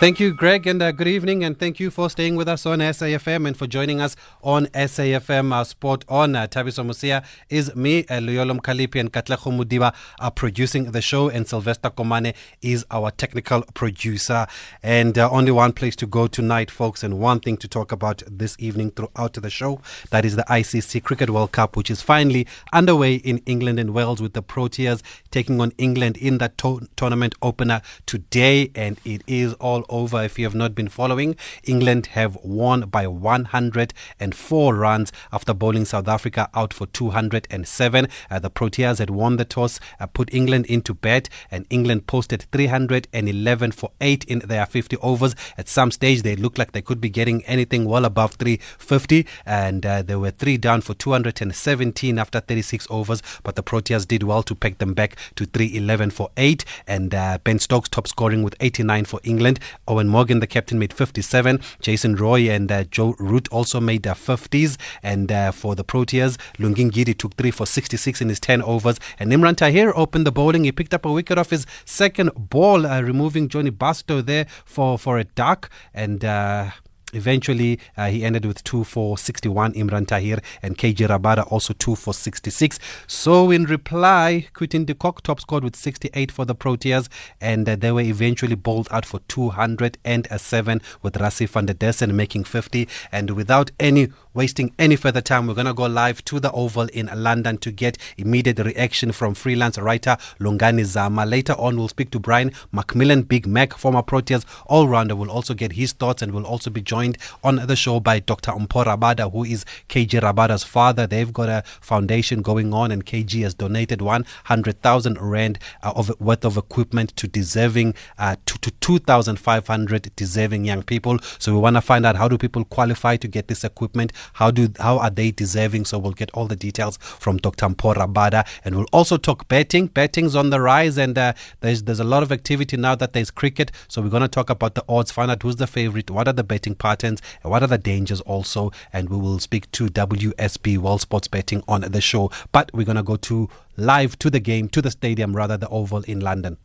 Thank you, Greg, and uh, good evening, and thank you for staying with us on SAFM and for joining us on SAFM uh, Sport On. Uh, Thabiso Mosia is me, uh, Luyolom Kalipi, and Katleho Mudiba are producing the show, and Sylvester Komane is our technical producer. And uh, only one place to go tonight, folks, and one thing to talk about this evening throughout the show that is the ICC Cricket World Cup, which is finally underway in England and Wales with the Proteas taking on England in that to- tournament opener today, and it is all over. If you have not been following, England have won by 104 runs after bowling South Africa out for 207. Uh, the Proteas had won the toss, uh, put England into bed, and England posted 311 for 8 in their 50 overs. At some stage, they looked like they could be getting anything well above 350, and uh, they were three down for 217 after 36 overs. But the Proteas did well to peg them back to 311 for 8, and uh, Ben Stokes top scoring with 89 for England. Eoin Morgan, the captain, made 57. Jason Roy and uh, Joe Root also made their 50s. And uh, for the Proteas, Lungile Ngidi took three for 66 in his 10 overs. And Imran Tahir opened the bowling. He picked up a wicket off his second ball, uh, removing Jonny Bairstow there for, for a duck. And uh, Eventually, uh, he ended with 2 for 61, Imran Tahir, and KG Rabada also 2 for 66. So, in reply, Quinton de Kock top scored with 68 for the Proteas, and uh, they were eventually bowled out for 207 with Rassie van der Dussen making 50. And without any wasting any further time, we're going to go live to the Oval in London to get immediate reaction from freelance writer Lungani Zama. Later on, we'll speak to Brian McMillan, Big Mac, former Proteas all rounder, will also get his thoughts and we'll also be joined on the show by Dr. Mpho Rabada, who is KG Rabada's father. They've got a foundation going on, and KG has donated 100,000 Rand uh, of, worth of equipment to deserving, uh, to, to 2,500 deserving young people. So we want to find out how do people qualify to get this equipment? How do how are they deserving? So we'll get all the details from Dr. Mpho Rabada, and we'll also talk betting. Betting's on the rise, and uh, there's there's a lot of activity now that there's cricket. So we're going to talk about the odds, find out who's the favorite, what are the betting patterns, and what are the dangers also, and we will speak to WSB World Sports Betting on the show. But we're going to go to live to the game, to the stadium rather, the Oval in London.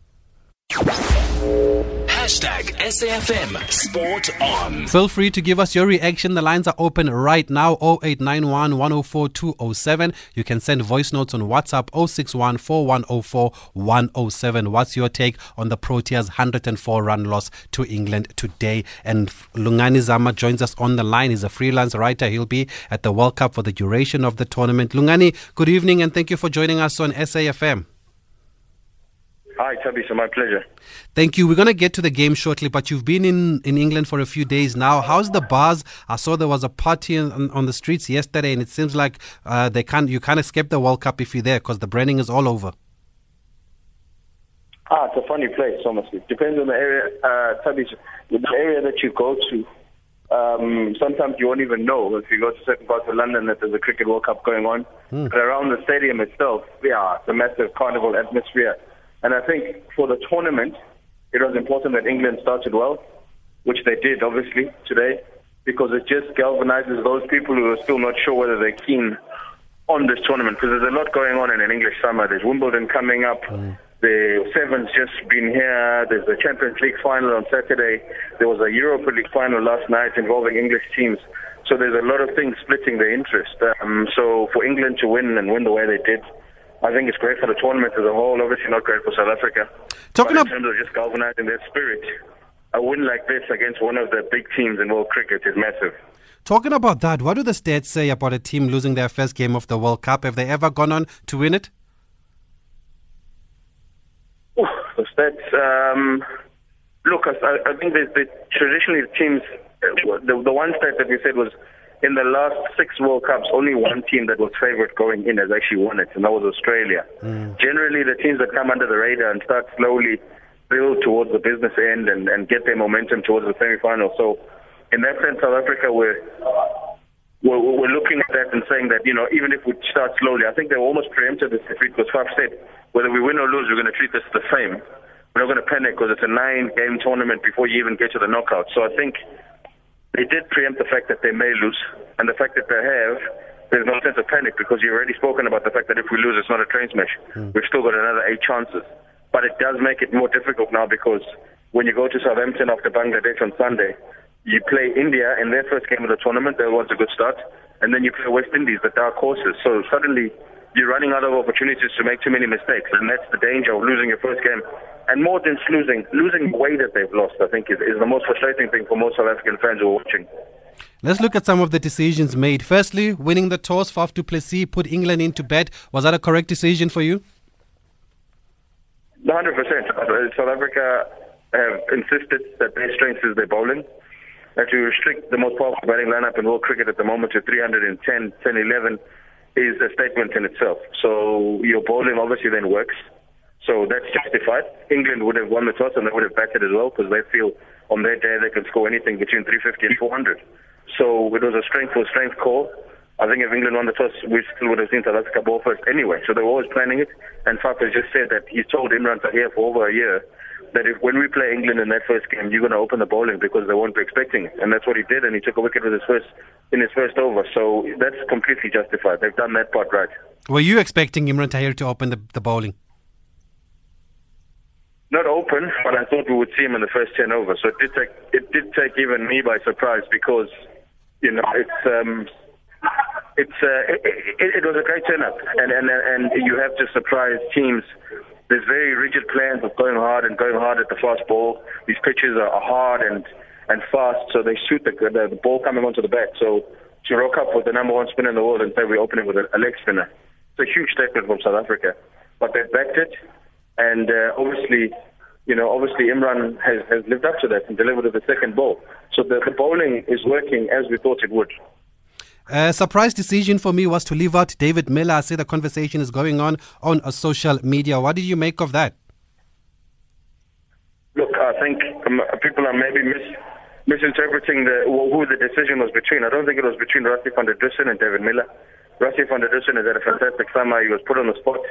Hashtag SAFM Sport On. Feel free to give us your reaction. The lines are open right now 0891 104 207. You can send voice notes on WhatsApp 061 4104 107. What's your take on the Proteas' 104 run loss to England today? And Lungani Zama joins us on the line. He's a freelance writer. He'll be at the World Cup for the duration of the tournament. Lungani, good evening and thank you for joining us on SAFM. Hi, Tabi. my pleasure. Thank you. We're going to get to the game shortly, but you've been in, in England for a few days now. How's the buzz? I saw there was a party on, on the streets yesterday, and it seems like uh, they can't, you can't escape the World Cup if you're there because the branding is all over. Ah, it's a funny place, honestly. Depends on the area, uh. The area that you go to, um, sometimes you won't even know if you go to certain parts of London that there's a Cricket World Cup going on. Hmm. But around the stadium itself, yeah, it's a massive carnival atmosphere. And I think for the tournament, it was important that England started well, which they did, obviously, today, because it just galvanizes those people who are still not sure whether they're keen on this tournament, because there's a lot going on in an English summer. There's Wimbledon coming up. The Sevens just been here. There's the Champions League final on Saturday. There was a Europa League final last night involving English teams. So there's a lot of things splitting the interest. Um, so for England to win and win the way they did, I think it's great for the tournament as a whole. Obviously, not great for South Africa. Talking but in terms of just galvanizing their spirit, a win like this against one of the big teams in world cricket is massive. Talking about that, what do the stats say about a team losing their first game of the World Cup? Have they ever gone on to win it? Oof, the stats. Um, look, I, I think that the, traditionally teams, uh, the, the one stat that we said was in the last six World Cups, only one team that was favourite going in has actually won it, and that was Australia. Mm. Generally, the teams that come under the radar and start slowly build towards the business end and, and get their momentum towards the semi-final. So, in that sense, South Africa were we're, we're looking at that and saying that, you know, even if we start slowly, I think they were almost preempted this defeat because Faf said, whether we win or lose, we're going to treat this the same. We're not going to panic because it's a nine-game tournament before you even get to the knockout. So I think they did preempt the fact that they may lose, and the fact that they have there's no sense of panic because you've already spoken about the fact that if we lose, it's not a train smash. Mm. We've still got another eight chances. But it does make it more difficult now because when you go to Southampton after Bangladesh on Sunday, you play India in their first game of the tournament. That was a good start. And then you play West Indies, the dark horses. So suddenly you're running out of opportunities to make too many mistakes. And that's the danger of losing your first game. And more than losing, losing the way that they've lost, I think, is, is the most frustrating thing for most South African fans who are watching. Let's look at some of the decisions made. Firstly, winning the toss, Faf du Plessis put England into bed. Was that a correct decision for you? 100%. Uh, South Africa have insisted that their strength is their bowling. And to restrict the most powerful batting lineup in world cricket at the moment to 310, 10, 11 is a statement in itself. So your bowling obviously then works. So that's justified. England would have won the toss and they would have batted as well because they feel on their day they can score anything between 350 and 400. So it was a strength for strength call. I think if England won the toss, we still would have seen South Africa bowl first anyway. So they were always planning it. And Faf just said that he's told Imran Tahir for over a year that if when we play England in that first game, you're going to open the bowling because they won't be expecting it. And that's what he did, and he took a wicket with his first in his first over. So that's completely justified. They've done that part right. Were you expecting Imran Tahir to open the, the bowling? Not open, but I thought we would see him in the first ten over. So it did take it did take even me by surprise because you know it's um, it's uh, it, it, it was a great turn up, and and and you have to surprise teams. There's very rigid plans of going hard and going hard at the fast ball. These pitches are hard and and fast, so they suit the the, the ball coming onto the bat. So to rock up with the number one spinner in the world and say we're opening with a, a leg spinner, it's a huge statement from South Africa. But they've backed it, and uh, obviously you know, obviously Imran has, has lived up to that and delivered the second ball. So the, the bowling is working as we thought it would. A surprise decision for me was to leave out David Miller. I see the conversation is going on on uh, social media. What did you make of that? Look, I think um, people are maybe mis- misinterpreting the, who the decision was between. I don't think it was between Rassie van der Dussen and David Miller. Rassie van der Dussen has had a fantastic summer. He was put on the spot.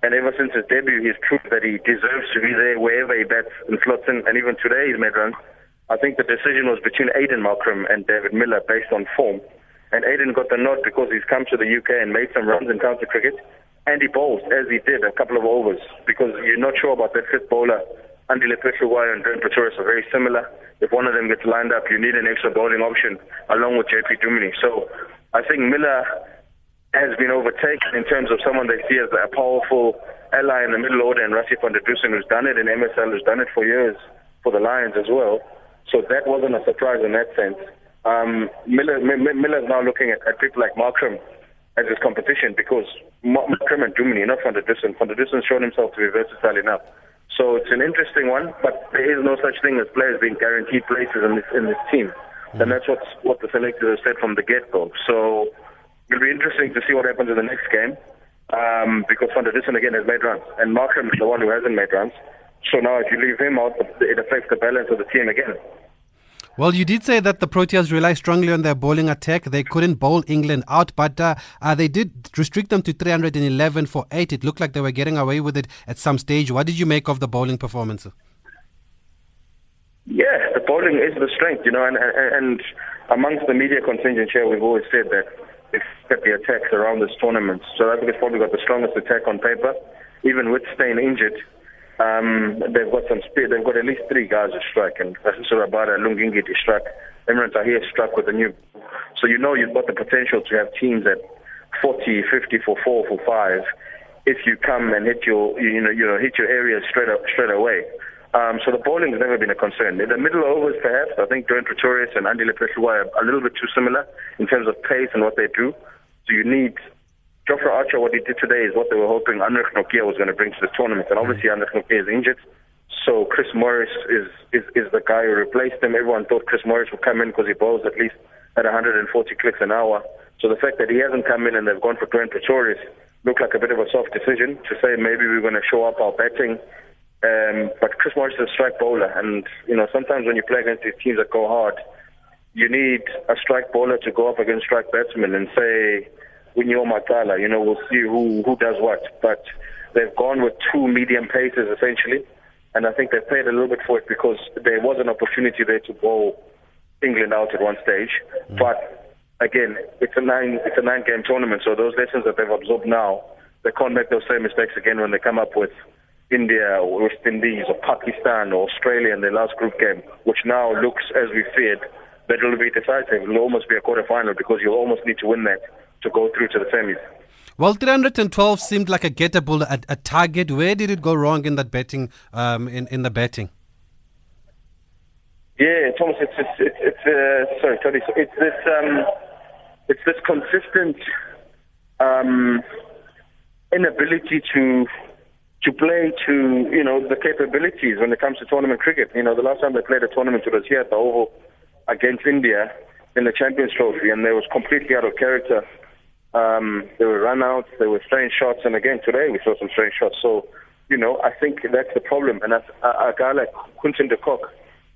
And ever since his debut, he's proved that he deserves to be there wherever he bats and slots in. And even today, he's made runs. I think the decision was between Aiden Markram and David Miller based on form. And Aiden got the nod because he's come to the UK and made some runs in county cricket. And he bowls, as he did, a couple of overs. Because you're not sure about that fifth bowler. Andile Phehlukwayo and Dwaine Pretorius are very similar. If one of them gets lined up, you need an extra bowling option along with JP Duminy. So I think Miller has been overtaken in terms of someone they see as a powerful ally in the middle order, and Rassie van der Dussen, who's done it in MSL, who's done it for years for the Lions as well. So that wasn't a surprise in that sense. Um, Miller, M- Miller's now looking at, at people like Markram as his competition because Markram and Duminy, not van der Dussen. Van der Dussen shown himself to be versatile enough. So it's an interesting one, but there is no such thing as players being guaranteed places in this in this team, mm-hmm. and that's what what the selectors have said from the get go. So it'll be interesting to see what happens in the next game um, because Van der Dussen again has made runs and Markram is the one who hasn't made runs. So now if you leave him out, it affects the balance of the team again. Well, you did say that the Proteas rely strongly on their bowling attack. They couldn't bowl England out, but uh, uh, they did restrict them to 311 for 8. It looked like they were getting away with it at some stage. What did you make of the bowling performance? Yeah, the bowling is the strength, you know, and, and amongst the media contingent here, we've always said that at the attacks around this tournament. So I think it's probably got the strongest attack on paper. Even with Steyn injured, um, they've got some speed. They've got at least three guys who strike, and Surabada, Lungi Ngidi struck. Imran Tahir struck with a new. So you know you've got the potential to have teams at 40, 50 for four, for five, if you come and hit your, you know, you know, hit your area straight up, straight away. Um, so the bowling has never been a concern. In the middle overs, perhaps, I think Dwaine Pretorius and Andile Phehlukwayo are a little bit too similar in terms of pace and what they do. So you need Jofra Archer, what he did today is what they were hoping Anrich Nortje was going to bring to the tournament. And obviously Anrich Nortje is injured. So Chris Morris is, is, is the guy who replaced him. Everyone thought Chris Morris would come in because he bowls at least at 140 clicks an hour. So the fact that he hasn't come in and they've gone for Dwaine Pretorius looked like a bit of a soft decision to say maybe we're going to show up our batting um, but Chris Morris is a strike bowler, and you know sometimes when you play against these teams that go hard, you need a strike bowler to go up against strike batsmen and say, "Winyo Matala," you know, we'll see who who does what. But they've gone with two medium paces essentially, and I think they paid a little bit for it because there was an opportunity there to bowl England out at one stage, mm. but again, it's a nine it's a nine game tournament, so those lessons that they've absorbed now, they can't make those same mistakes again when they come up with India or West Indies or Pakistan or Australia in their last group game, which now looks as we feared that it'll be decisive. It'll almost be a quarter final because you'll almost need to win that to go through to the semis. Well, 312 seemed like a gettable a, a target. Where did it go wrong in that betting? Um, in in the betting. Yeah, Thomas, it's it's it's, it's uh, sorry, Tony. It's this um, it's this consistent um, inability to to play to you know the capabilities when it comes to tournament cricket. You know, the last time they played a tournament it was here at the Oval against India in the Champions Trophy, and they was completely out of character. Um, there were runouts, there were strange shots, and again today we saw some strange shots. So, you know, I think that's the problem. And as a, a guy like Quinton de Kock,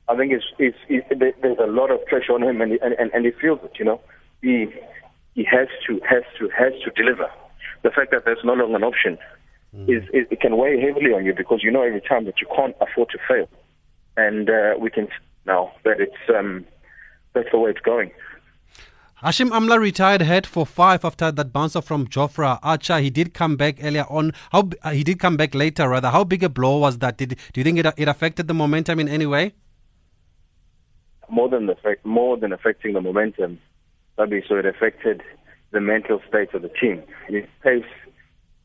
I think it's, it's, it's, there's a lot of pressure on him, and, and and he feels it. You know, he he has to has to has to deliver. The fact that there's no longer an option mm. is, is it can weigh heavily on you because you know every time that you can't afford to fail, and uh, we can now that it's um, that's the way it's going. Hashim Amla retired head for five after that bouncer from Jofra Archer. He did come back earlier on. How uh, he did come back later, rather. How big a blow was that? Did do you think it it affected the momentum in any way? more than affect more than affecting the momentum, maybe so it affected the mental state of the team. pace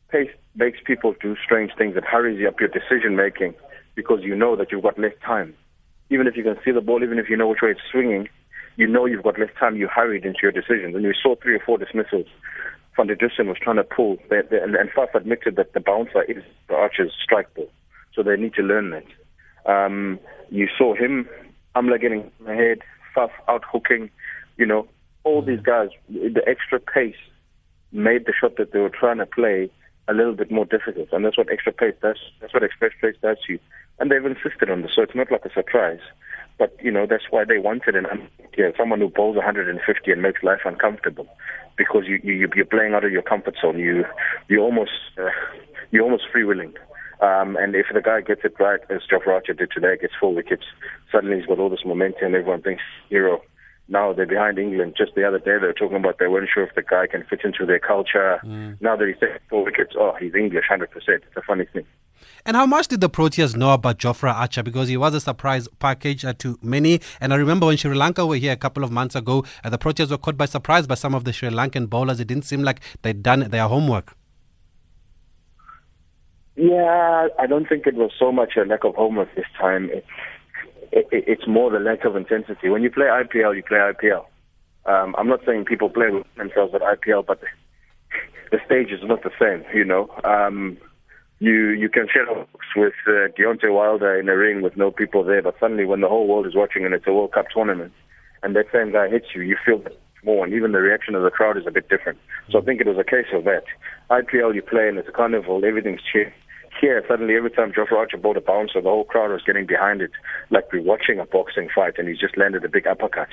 pace makes people do strange things. It hurries you up your decision making because you know that you've got less time. Even if you can see the ball, even if you know which way it's swinging, you know you've got less time. You hurried into your decisions, and you saw three or four dismissals. Van der Dussen was trying to pull, the, the, and, and Faf admitted that the bouncer is the Archer's strike ball, so they need to learn that. Um, you saw him Amla getting ahead, Faf out hooking, you know, all these guys, the extra pace made the shot that they were trying to play a little bit more difficult. And that's what extra pace does. That's what express pace does to you. And they've insisted on this, so it's not like a surprise. But, you know, that's why they wanted an yeah, someone who bowls 150 and makes life uncomfortable because you, you, you're playing out of your comfort zone. You, you almost, uh, you're almost freewheeling. Um, and if the guy gets it right, as Jofra Archer did today, gets four wickets, suddenly he's got all this momentum. And everyone thinks hero. Now they're behind England. Just the other day they were talking about they weren't sure if the guy can fit into their culture. Mm. Now that he's taken four wickets, oh, he's English, 100%. It's a funny thing. And how much did the Proteas know about Jofra Archer? Because he was a surprise package uh, to many. And I remember when Sri Lanka were here a couple of months ago, uh, the Proteas were caught by surprise by some of the Sri Lankan bowlers. It didn't seem like they'd done their homework. Yeah, I don't think it was so much a lack of homework this time. It's it, it's more the lack of intensity. When you play IPL, you play IPL. Um, I'm not saying people play themselves at IPL, but the stage is not the same. You know, um, you you can share books with uh, Deontay Wilder in a ring with no people there, but suddenly when the whole world is watching and it's a World Cup tournament, and that same guy hits you, you feel more, and even the reaction of the crowd is a bit different. So I think it was a case of that. IPL, you play and it's a carnival, everything's cheering here, suddenly every time Jofra Archer bought a bouncer, the whole crowd was getting behind it, like we're watching a boxing fight, and he just landed a big uppercut.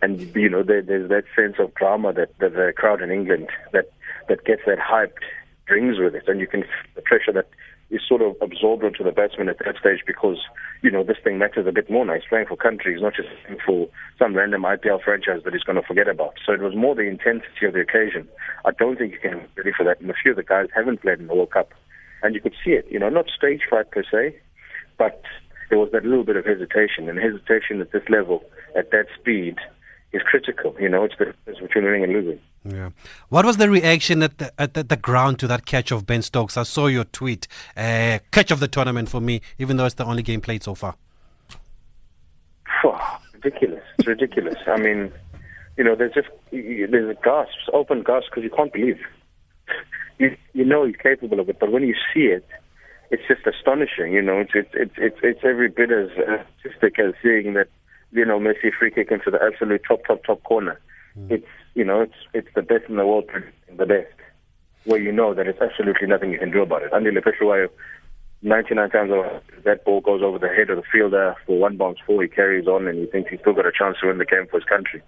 And you know, there, there's that sense of drama that, that the crowd in England that that gets that hyped brings with it, and you can the pressure that is sort of absorbed onto the batsman at that stage because you know this thing matters a bit more now. He's playing for country, he's not just playing for some random IPL franchise that he's going to forget about. So it was more the intensity of the occasion. I don't think you can ready for that. And a few of the guys haven't played in the World Cup and you could see it. You know, not stage fright per se, but there was that little bit of hesitation, and hesitation at this level, at that speed, is critical. You know, it's the difference between winning and losing. Yeah. What was the reaction at the, at the, the, ground to that catch of Ben Stokes? I saw your tweet. Uh, catch of the tournament for me, even though it's the only game played so far. Oh, ridiculous. It's ridiculous. I mean, you know, there's just there's gasps, open gasps, because you can't believe you you know he's capable of it, but when you see it, it's just astonishing. You know, it's it's it's it's, it's every bit as artistic as seeing that you know Messi free kick into the absolute top top top corner. Mm. It's you know it's it's the best in the world, the best, where you know that it's absolutely nothing you can do about it. Andile Phehlukwayo, 99 times over that ball goes over the head of the fielder for one bounce four, he carries on and he thinks he's still got a chance to win the game for his country.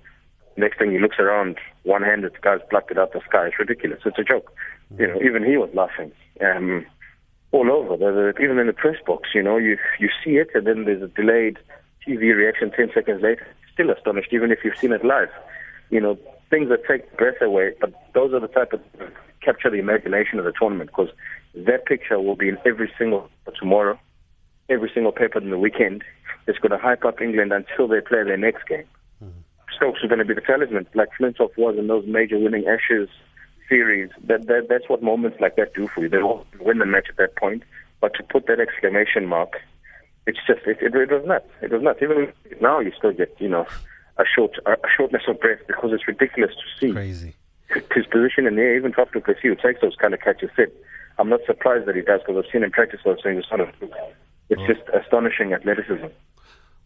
Next thing he looks around, one-handed, the guy's plucked it out the sky. It's ridiculous. It's a joke. You know, even he was laughing. Um, all over, even in the press box, you know, you you see it, and then there's a delayed TV reaction ten seconds later. Still astonished, even if you've seen it live. You know, things that take breath away, but those are the type of capture the imagination of the tournament because that picture will be in every single tomorrow, every single paper in the weekend. It's going to hype up England until they play their next game. Mm-hmm. Stokes is going to be the talisman, like Flintoff was in those major winning Ashes series. That, that that's what moments like that do for you. They will win the match at that point, but to put that exclamation mark, it's just it, it, it was nuts. It was nuts. Even now, you still get you know a short a shortness of breath because it's ridiculous to see. Crazy. His position in there, even Faf du Plessis, who takes those kind of catches, fit. I'm not surprised that he does because I've seen him practice those things. It's oh. just astonishing athleticism.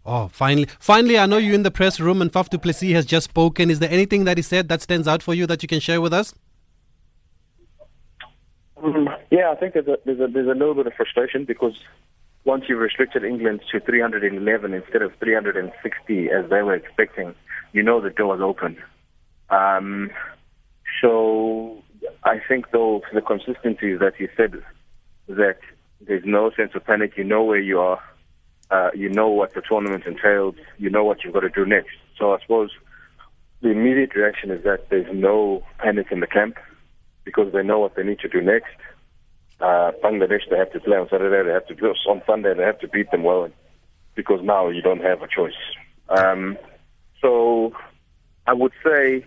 Oh, finally, finally! I know you're in the press room, and Faf du Plessis has just spoken. Is there anything that he said that stands out for you that you can share with us? Um, yeah, I think there's a, there's a there's a little bit of frustration because once you've restricted England to 311 instead of 360 as they were expecting, you know the door is open. Um, so I think though the consistency that you said that there's no sense of panic. You know where you are. Uh, you know what the tournament entails. You know what you've got to do next. So I suppose the immediate reaction is that there's no panic in the camp because they know what they need to do next. Uh, Bangladesh, they have to play on Saturday. They have to play on Sunday. They have to beat them well because now you don't have a choice. Um, so I would say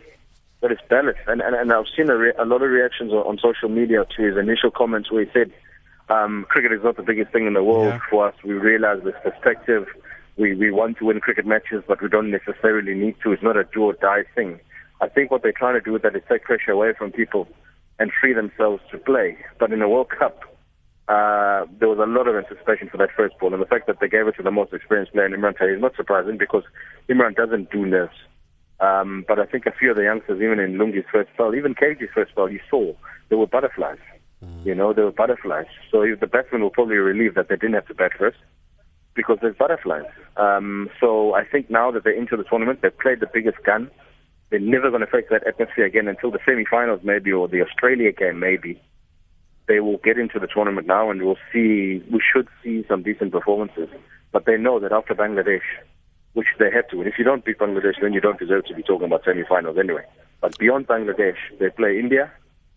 that it's balanced. And, and, and I've seen a, re- a lot of reactions on, on social media to his initial comments where he said, um, cricket is not the biggest thing in the world yeah. for us. We realize this perspective. We, we want to win cricket matches, but we don't necessarily need to. It's not a do or die thing. I think what they're trying to do with that is take pressure away from people and free themselves to play. But in the World Cup, uh, there was a lot of anticipation for that first ball, and the fact that they gave it to the most experienced player in Imran Tahir is not surprising because Imran doesn't do nerves. Um, but I think a few of the youngsters, even in Lungi's first spell, even KG's first spell, you saw there were butterflies. Mm. You know, there were butterflies. So the batsmen were probably relieved that they didn't have to bat first because there's butterflies. Um, so I think now that they're into the tournament, they've played the biggest gun. They're never going to face that atmosphere again until the semi-finals, maybe, or the Australia game, maybe. They will get into the tournament now, and we'll see. We should see some decent performances. But they know that after Bangladesh, which they have to. And if you don't beat Bangladesh, then you don't deserve to be talking about semi-finals anyway. But beyond Bangladesh, they play India,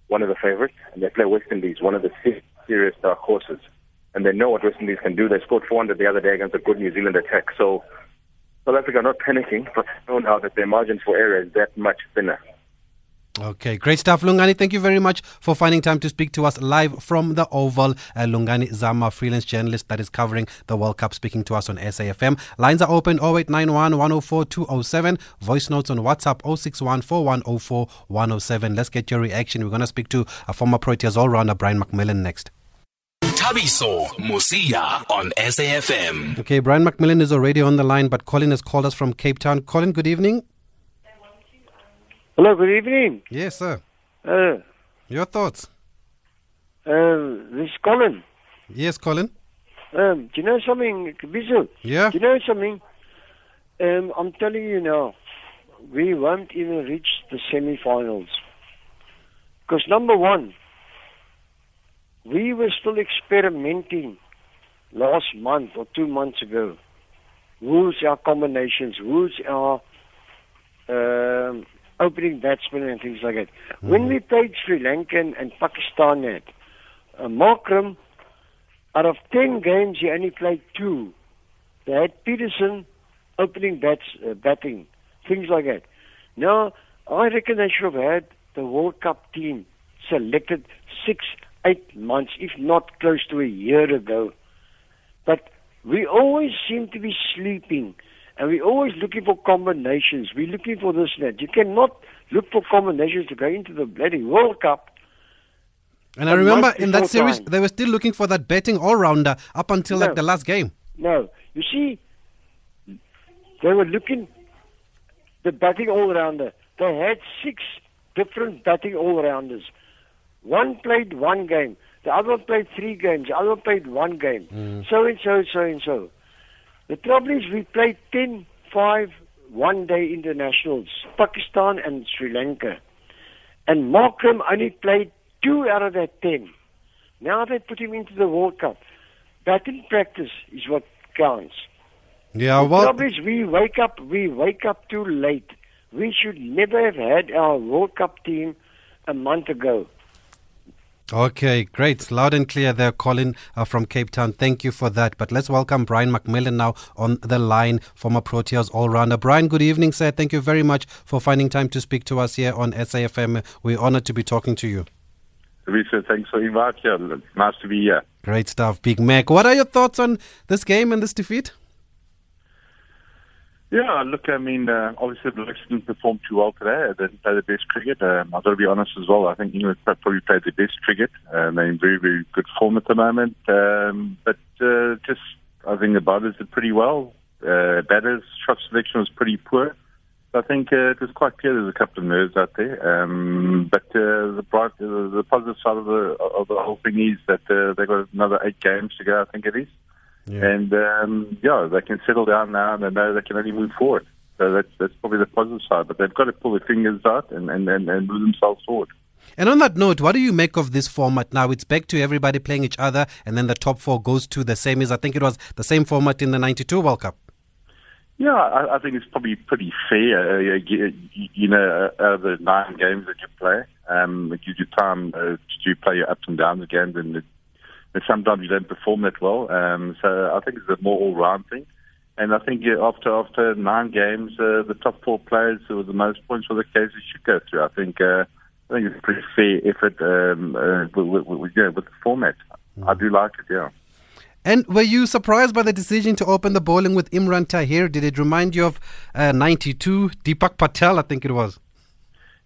one of the favorites, and they play West Indies, one of the serious dark horses. And they know what West Indies can do. They scored 400 the other day against a good New Zealand attack. So South Africa not panicking, but know now that their margin for error is that much thinner. Okay, great stuff, Lungani. Thank you very much for finding time to speak to us live from the Oval. Uh, Lungani Zama, freelance journalist that is covering the World Cup, speaking to us on SAFM. Lines are open 0891 104 207. Voice notes on WhatsApp 061 4104 107. Let's get your reaction. We're going to speak to a former Proteas all rounder, Brian McMillan, next. Thabiso Mosia on SAFM. Okay, Brian McMillan is already on the line, but Colin has called us from Cape Town. Colin, good evening. Hello, good evening. Yes, sir. Uh, Your thoughts? Uh, this is Colin. Yes, Colin. Um, do you know something, Bizu? Yeah. Do you know something? Um, I'm telling you now, we won't even reach the semi-finals. Because number one, we were still experimenting last month or two months ago. Who's our combinations? Who's our um, opening batsmen and things like that. Mm-hmm. When we played Sri Lanka and Pakistan at uh, Markram, out of 10 games, he only played two. They had Pietersen opening bats, uh, batting, things like that. Now, I reckon they should have had the World Cup team selected six, eight months, if not close to a year ago. But we always seem to be sleeping. And we're always looking for combinations. We're looking for this and that. You cannot look for combinations to go into the bloody World Cup. And I remember in that series, time. they were still looking for that betting all rounder up until no, like the last game. No. You see, they were looking the batting all rounder. They had six different batting all rounders. One played one game, the other one played three games, the other one played one game. Mm. So and so, so and so. The trouble is we played 10, 5 one-day internationals, Pakistan and Sri Lanka. And Markram only played two out of that 10. Now they put him into the World Cup. Batting practice is what counts. Yeah, well... The trouble is we wake up, we wake up too late. We should never have had our World Cup team a month ago. Okay, great. Loud and clear there, Colin uh, from Cape Town. Thank you for that. But let's welcome Brian McMillan now on the line, former Proteas all rounder. Brian, good evening, sir. Thank you very much for finding time to speak to us here on SAFM. We're honored to be talking to you. Lisa, thanks for inviting here. Nice to be here. Great stuff, Big Mac. What are your thoughts on this game and this defeat? Yeah, look, I mean, uh, obviously the Blacks didn't perform too well today. They didn't play the best cricket. Um, I've got to be honest as well. I think England probably played the best cricket. Um, they're in very, very good form at the moment. Um, but uh, just, I think the bowlers did pretty well. Uh, batters, shot selection was pretty poor. I think uh, it was quite clear there's a couple of nerves out there. Um, but uh, the bright, uh, the positive side of the of the whole thing is that uh, they've got another eight games to go. I think it is. Yeah. And um, yeah, they can settle down now and they know they can only move forward. So that's that's probably the positive side. But they've got to pull their fingers out and, and, and, and move themselves forward. And on that note, what do you make of this format now? It's back to everybody playing each other, and then the top four goes to the semis. I think it was the same format in the '92 World Cup. Yeah, I, I think it's probably pretty fair. Uh, you, you, know, out of the nine games that you play, um, it gives you time uh, to play your ups and downs again, and it sometimes you don't perform that well. Um, so I think it's a more all-round thing. And I think after after nine games, uh, the top four players with the most points for the cases should go through. I think uh, I think it's a pretty fair effort um, uh, with, with, with, yeah, with the format. Mm. I do like it, yeah. And were you surprised by the decision to open the bowling with Imran Tahir? Did it remind you of uh, 92, Deepak Patel, I think it was?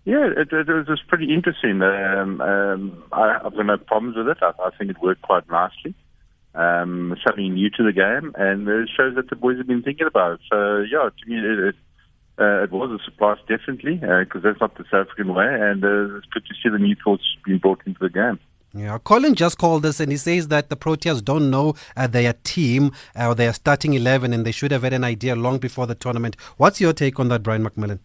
Yeah, it, it, was pretty interesting. Um, um, I, I've got no problems with it. I, I think it worked quite nicely. Um, something new to the game, and it shows that the boys have been thinking about it. So, yeah, to me, it, it, uh, it was a surprise, definitely, because uh, that's not the South African way, and uh, it's good to see the new thoughts being brought into the game. Yeah, Colin just called us and he says that the Proteas don't know uh, their team uh, or their starting 11 and they should have had an idea long before the tournament. What's your take on that, Brian McMillan?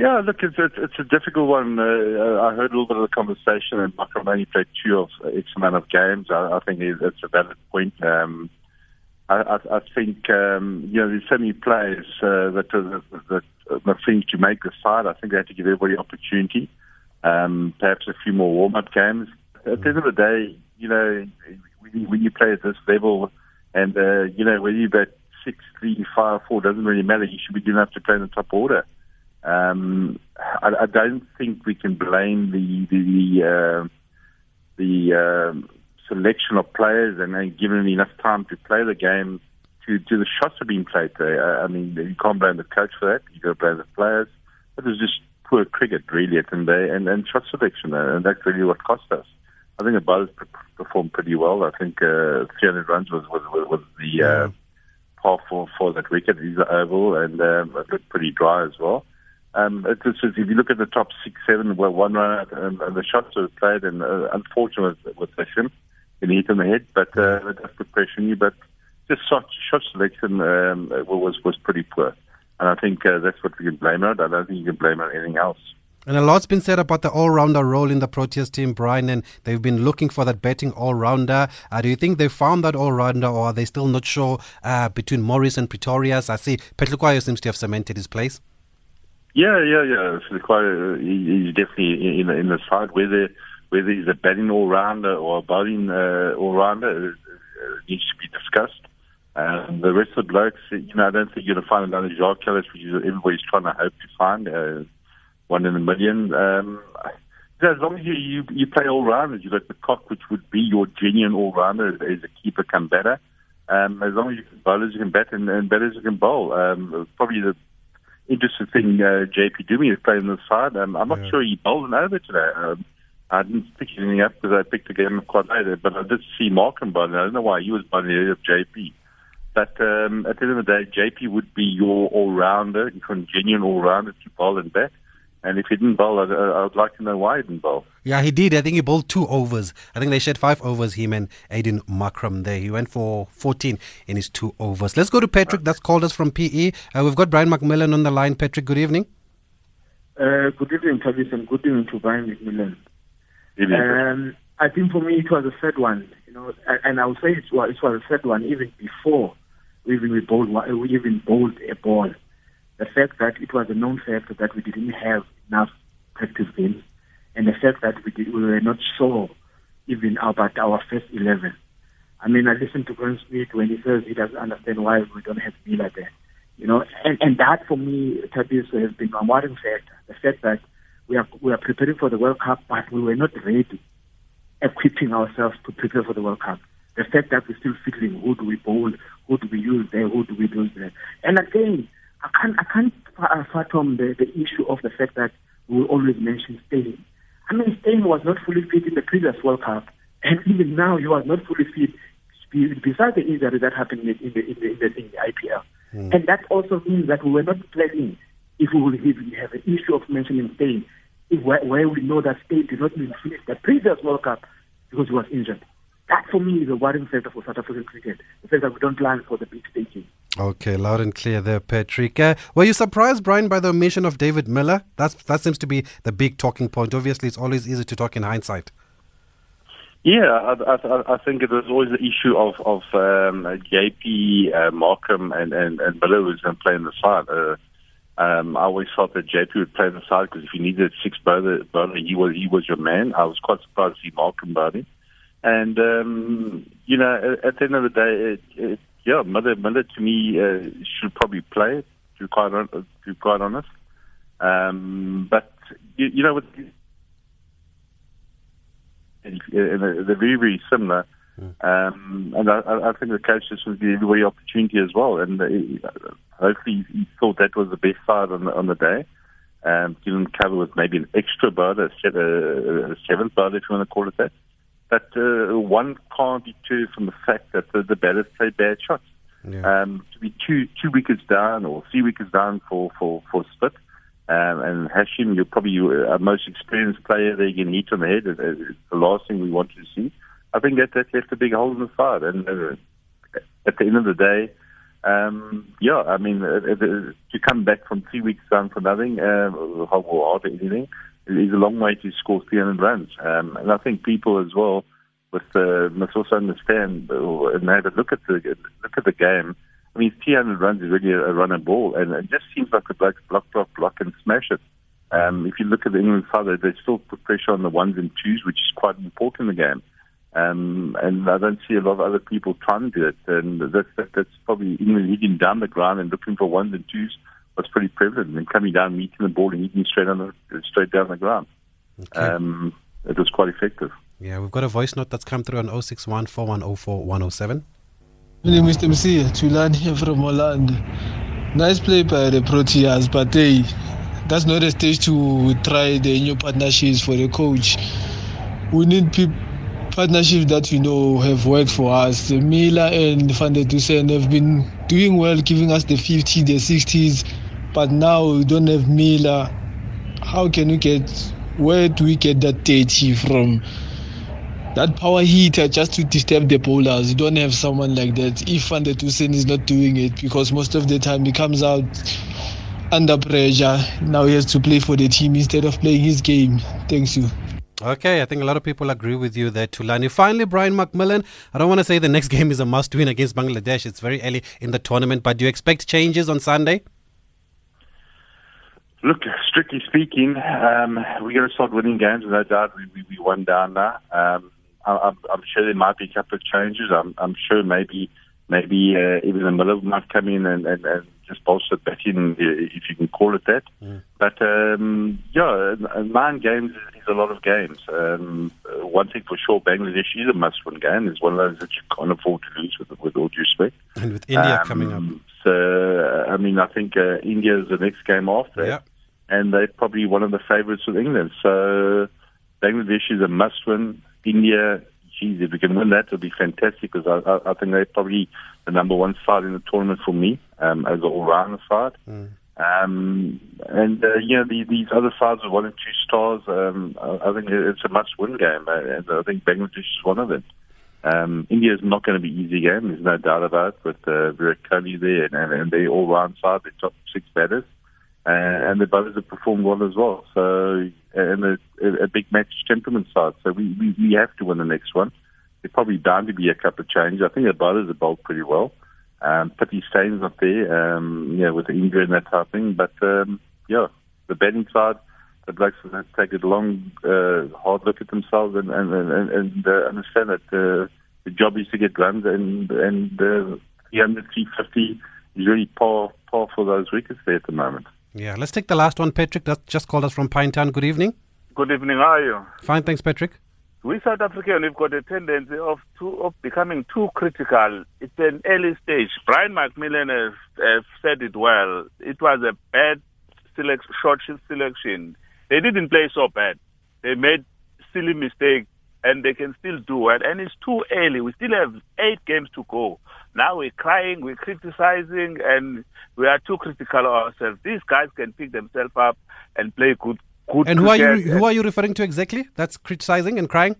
Yeah, look, it's it's, it's a difficult one. Uh, I heard a little bit of the conversation, and Markram only played two of X amount of games. I, I think it's a valid point. Um, I, I, I think um, you know there's so many players uh, that, that, that, think to make the side. I think they have to give everybody opportunity. Um, perhaps a few more warm-up games. At the end of the day, you know, when you, when you play at this level, and uh, you know whether you bat six, three, five, four doesn't really matter. You should be good enough to play in the top order. Um, I, I, don't think we can blame the the uh, the uh, selection of players and then given enough time to play the game to, to the shots are being played there. I mean, you can't blame the coach for that. You got to blame the players. It was just poor cricket really at the day and, and shot selection, uh, and that's really what cost us. I think the bowlers performed pretty well. I think uh, 300 runs was was, was the uh, par for for that wicket. He's oval and um, it looked pretty dry as well. Um, it's just, if you look at the top six, seven, well, one runner, and, and the shots were played, and uh, unfortunate with, with him, and he hit in the head, but uh, it. But just shot, shot selection um, was was pretty poor, and I think uh, that's what we can blame on. I don't think you can blame on anything else. And a lot's been said about the all-rounder role in the Proteas team, Brian, and they've been looking for that betting all-rounder. Uh, do you think they found that all-rounder, or are they still not sure uh, between Morris and Pretorius? I see Phehlukwayo seems to have cemented his place. Yeah, yeah, yeah. Quite, uh, he's definitely in, in the side. Whether whether he's a batting all rounder or a bowling uh, all rounder uh, needs to be discussed. Um, the rest of the blokes, you know, I don't think you're going to find another Jacques Kallis, which is everybody's trying to hope to find uh, one in a million. Um, as long as you, you, you play all rounders, you got de Kock, which would be your genuine all rounder as a keeper come batter. Um, as long as you can bowlers, you can bat and, and batters you can bowl. Um, probably the interesting thing uh, JP Duminy is playing the side. Um, I'm not yeah. sure he bowled an over today. Um, I didn't pick anything up because I picked the game quite later, but I did see Markram bowling. I don't know why he was bowling ahead of JP. But um, at the end of the day, JP would be your all-rounder, genuine all-rounder to bowl and bat. And if he didn't bowl, I'd, uh, I'd, like to know why he didn't bowl. Yeah, he did. I think he bowled two overs. I think they shared five overs, him and Aiden Markram there. He went for 14 in his two overs. Let's go to Patrick, that's called us from PE. Uh, we've got Brian McMillan on the line. Patrick, good evening. Uh, good evening, Travis, and good evening to Brian McMillan. Um, I think for me it was a third one, you know, and I would say it was, it was a third one even before we even bowled, we even bowled a ball. The fact that it was a known fact that we didn't have enough practice games, and the fact that we, did, we were not sure even about our first 11. I mean, I listened to Grant Smith when he says he doesn't understand why we don't have Miller there. You know, and, and that for me, Tabis, has been a worrying factor. The fact that we are, we are preparing for the World Cup, but we were not ready, equipping ourselves to prepare for the World Cup. The fact that we're still fiddling, who do we bowl, who do we use there, who do we use there. And again, can't, I can't fathom the, the issue of the fact that we always mention Steyn. I mean, Steyn was not fully fit in the previous World Cup, and even now he was not fully fit besides the injury that happened in the, in the, in the, in the IPL. Mm. And that also means that we were not planning if we will even have an issue of mentioning Steyn, if, where, where we know that Steyn did not even finish the previous World Cup because he was injured. That for me is a worrying factor for South African cricket. The fact that we don't plan for the big stages. Okay, loud and clear there, Patrick. Uh, were you surprised, Brian, by the omission of David Miller? That's that seems to be the big talking point. Obviously, it's always easy to talk in hindsight. Yeah, I, I, I think it was always the issue of of um, JP, uh, Markram, and and and Miller was going to play in the side. Uh, um, I always thought that JP would play in the side because if you needed six bowler, bowler, he was he was your man. I was quite surprised to see Markram bowling, and um, you know, at, at the end of the day, it, it, yeah, Miller Miller to me uh, should probably play. To be quite to be quite honest, um, but you, you know with and, they're very, very similar. Um, and I, I think the coach just was giving away opportunity as well. And uh, hopefully he thought that was the best side on the, on the day. Um, given cover with maybe an extra bowler, a, a seventh bowler, if you want to call it that. But uh, one can't deter from the fact that the, the batters play bad shots. Yeah. Um, to be two two wickets down or three wickets down for for for Spit, um, and Hashim, you're probably our most experienced player there. You hit on the head. It's the last thing we want to see. I think that that left a big hole in the side. And uh, at the end of the day, um, yeah, I mean, uh, uh, to come back from three weeks down for nothing, uh, or hardly anything, is a long way to score 300 runs. Um, and I think people as well with uh, must also understand uh, and have a look at the look at the game I mean, 300 runs is really a, a run and ball, and it just seems like a block, block, block, block, and smash it. Um, if you look at the England side, they still put pressure on the ones and twos, which is quite important in the game. Um, and I don't see a lot of other people trying to do it. And that's, that, that's probably England hitting down the ground and looking for ones and twos was pretty prevalent. And coming down, meeting the ball and hitting straight on the, straight down the ground. Okay. Um, it was quite effective. Yeah, we've got a voice note that's come through on 061 4104 107. My name is Msia Tulani here from Orlando. Nice play by the Proteas, but hey, that's not a stage to try the new partnerships for the coach. We need pe- partnerships that we know have worked for us. Miller and Van der Dussen have been doing well, giving us the 50s, the 60s, but now we don't have Miller. How can we get, where do we get that 30 from? that power hitter just to disturb the bowlers. You don't have someone like that. If Van der Dussen is not doing it, because most of the time he comes out under pressure. Now he has to play for the team instead of playing his game. Thanks you. Okay, I think a lot of people agree with you there, Tulani. Finally, Brian McMillan, I don't want to say the next game is a must win against Bangladesh. It's very early in the tournament, but do you expect changes on Sunday? Look, strictly speaking, um, we're going to start winning games, no doubt. We, we, we won down now. Um, I'm, I'm sure there might be a couple of changes. I'm, I'm sure maybe maybe uh, even the Miller might come in and, and, and just bolster back in, if you can call it that. Mm. But um, yeah, nine games is a lot of games. Um, uh, one thing for sure, Bangladesh is a must-win game. It's one of those that you can't afford to lose, with, with all due respect. And with India um, coming up. So, I mean, I think uh, India is the next game after. And they're probably one of the favourites with England. So Bangladesh is a must-win. India, geez, if we can win that, it'll be fantastic because I, I, I think they're probably the number one side in the tournament for me um, as an all-rounder side. Mm. Um, and uh, you know the, these other sides with one and two stars. Um, I, I think it's a must-win game, uh, and I think Bangladesh is one of them. Um, India is not going to be easy game. There's no doubt about it. With uh, Virat Kohli there, and, and, and they all-round side, the top six batters, uh, and the bowlers have performed well as well. So and a, a big match temperament side. So we, we, we have to win the next one. There's probably bound to be a couple of changes. I think the bowlers have bowled pretty well. Um, pity Steyn's not there, um, yeah, with the injury and that type of thing. But um, yeah, the betting side, the blokes have to take a long, uh, hard look at themselves and and and, and uh, understand that uh, the job is to get runs and and uh, 300, 350 is really par par for those wickets there at the moment. Yeah, let's take the last one, Patrick. That just called us from Pinetown. Good evening. Good evening. How are you? Fine, thanks, Patrick. We South Africans have got a tendency of too, of becoming too critical. It's an early stage. Brian McMillan has, has said it well. It was a bad select, short selection. They didn't play so bad. They made silly mistakes, and they can still do it. And it's too early. We still have eight games to go. Now we're crying, we're criticizing, and we are too critical of ourselves. These guys can pick themselves up and play good good And who are you who are you referring to exactly? That's criticizing and crying?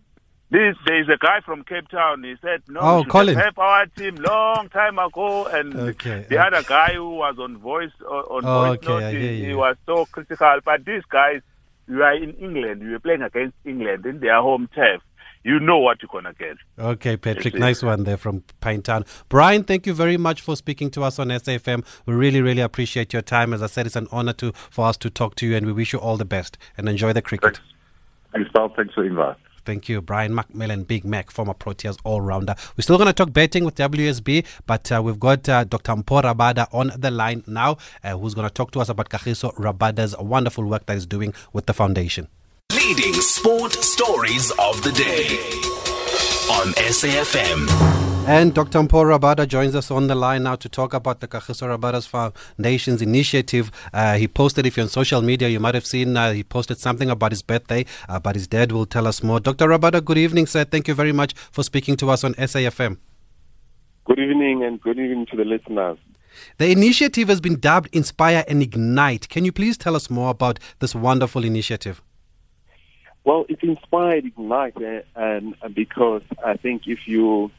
This, there is a guy from Cape Town. He said, "No, Oh, we Colin. have our team long time ago." And Okay, the okay. other guy who was on voice uh, on Oh, voice okay, note, he, he was so critical. But these guys, you are in England. You are playing against England in their home turf. You know what you're gonna get. Okay, Patrick, Yes, nice one there from Pinetown. Brian, thank you very much for speaking to us on SAFM. We really, really appreciate your time. As I said, it's an honor to for us to talk to you, and we wish you all the best and enjoy the cricket. Thanks. Thanks, Paul. Thanks for invite. Thank you, Brian McMillan, Big Mac, former Proteas all-rounder. We're still going to talk betting with WSB, but uh, we've got uh, Dr. Mpho Rabada on the line now, uh, who's going to talk to us about Kagiso Rabada's wonderful work that he's doing with the foundation. Leading sport stories of the day on SAFM. And Dr. Mpho Rabada joins us on the line now to talk about the Kagiso Rabada's Foundation's initiative. Uh, he posted, if you're on social media, you might have seen, uh, he posted something about his birthday, uh, but his dad will tell us more. Dr. Rabada, good evening, sir. Thank you very much for speaking to us on SAFM. Good evening and good evening to the listeners. The initiative has been dubbed Inspire and Ignite. Can you please tell us more about this wonderful initiative? Well, it inspired Ignite, uh, and because I think if you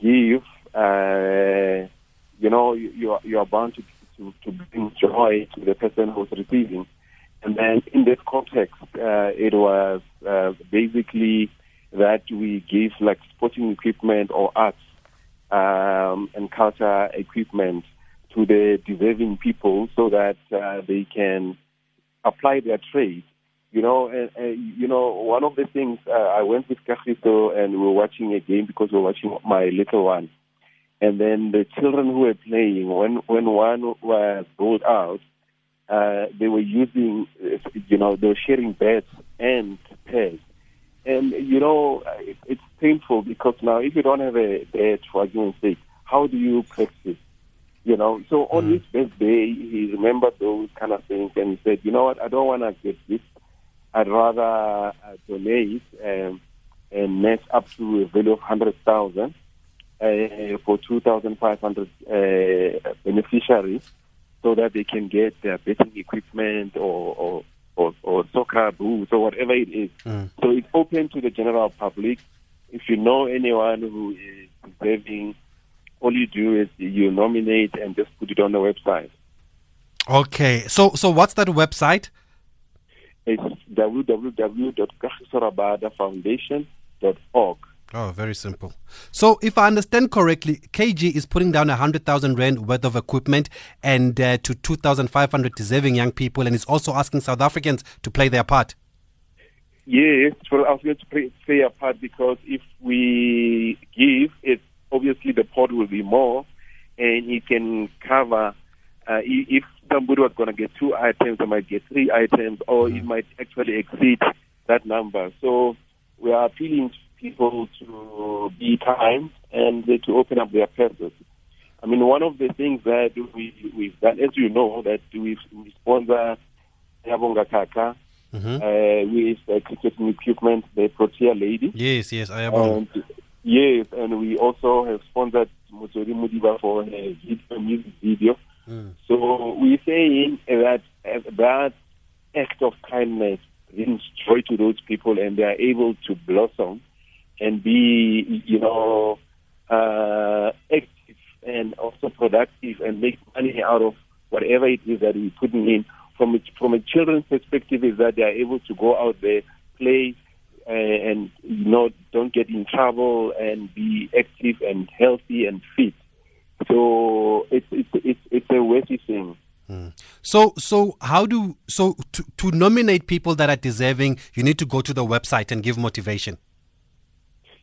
give, uh, you know, you you are, you are bound to, to to bring joy to the person who's receiving. And then in this context, uh, it was uh, basically that we give like sporting equipment or arts um, and culture equipment to the deserving people so that uh, they can apply their trade. You know, and, and you know, one of the things uh, I went with Kagiso and we were watching a game because we were watching my little one, and then the children who were playing when when one was bowled out, uh, they were using, uh, you know, they were sharing beds and pairs. And, you know, it, it's painful because now if you don't have a bed, for argument's sake, how do you practice? You know, so on his birthday, he remembered those kind of things and he said, you know what, I don't want to get this. I'd rather uh, donate um, and match up to a value of 100000 uh, for 2,500 uh, beneficiaries so that they can get their betting equipment or, or, or, or soccer boots or whatever it is. So it's open to the general public. If you know anyone who is deserving, all you do is you nominate and just put it on the website. Okay, so so what's that website? It's www.kagisorabadafoundation.org. Oh, very simple. So, if I understand correctly, KG is putting down a hundred thousand rand worth of equipment and uh, to two thousand five hundred deserving young people, and is also asking South Africans to play their part. Yes, well, I was going to play, play a part because if we give, it obviously the pot will be more, and it can cover. Uh, if somebody was going to get two items, they might get three items, or it might actually exceed that number. So we are appealing to people to be kind and to open up their purses. I mean, one of the things that we, we've done, as you know, that we've, we sponsor Yabonga Khaka Mhm. uh, with uh, cricketing equipment, the Protea lady. Yes, yes, I am. And yes, and we also have sponsored Motsori Mudiba for a video, music video. So we're saying that that act of kindness brings joy to those people, and they are able to blossom and be, you know, uh, active and also productive and make money out of whatever it is that we're putting in. From a, from a children's perspective, is that they are able to go out there, play, uh, and you know don't get in trouble and be active and healthy and fit. So it's it's it's, it's a worthy thing. So, so how do so to, to nominate people that are deserving? You need to go to the website and give motivation.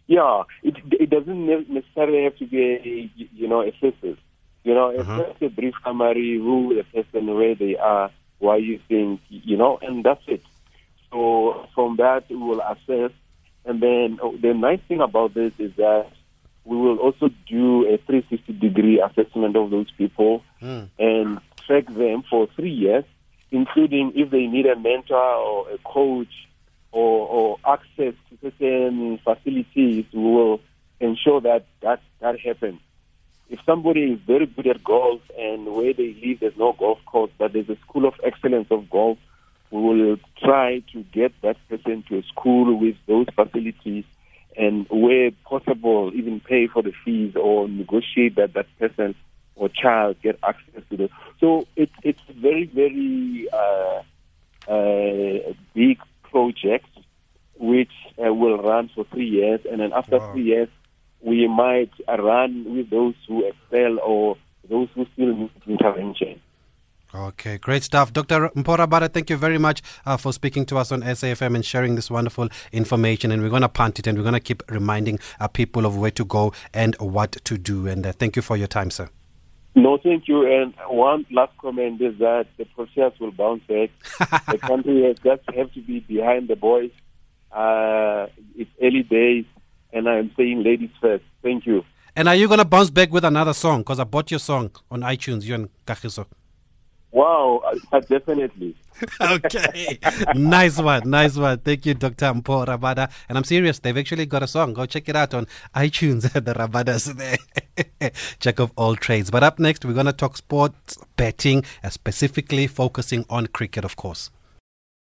Yeah, it it doesn't necessarily have to be a, you know a thesis. You know, it's Uh-huh. just a brief summary who the person, where they are, why you think, you know, and that's it. So from that we will assess, and then oh, the nice thing about this is that we will also do a 360 degree assessment of those people hmm. and track them for three years, including if they need a mentor or a coach or, or access to certain facilities, we will ensure that that, that happens. If somebody is very good at golf and where they live there's no golf course, but there's a school of excellence of golf, we will try to get that person to a school with those facilities and where possible even pay for the fees or negotiate that that person or child get access to the so it, it's very very uh, uh, big project which uh, will run for three years. And then after three years we might run with those who excel or those who still need intervention Okay, great stuff. Dr. Mpho Rabada, thank you very much uh, for speaking to us on SAFM and sharing this wonderful information. And we're going to punt it and we're going to keep reminding uh, people of where to go and what to do. And uh, thank you for your time, sir. No, thank you. And one last comment is that the Proteas will bounce back. the country has just have to be behind the boys. Uh, it's early days, and I'm saying ladies first. Thank you. And are you going to bounce back with another song? Because I bought your song on iTunes, you and Kagiso. Wow, uh, definitely. okay. nice one. Nice one. Thank you, Dr. Mpho Rabada. And I'm serious. They've actually got a song. Go check it out on iTunes. the Rabadas there. check of all trades. But up next, we're going to talk sports betting, uh, specifically focusing on cricket, of course.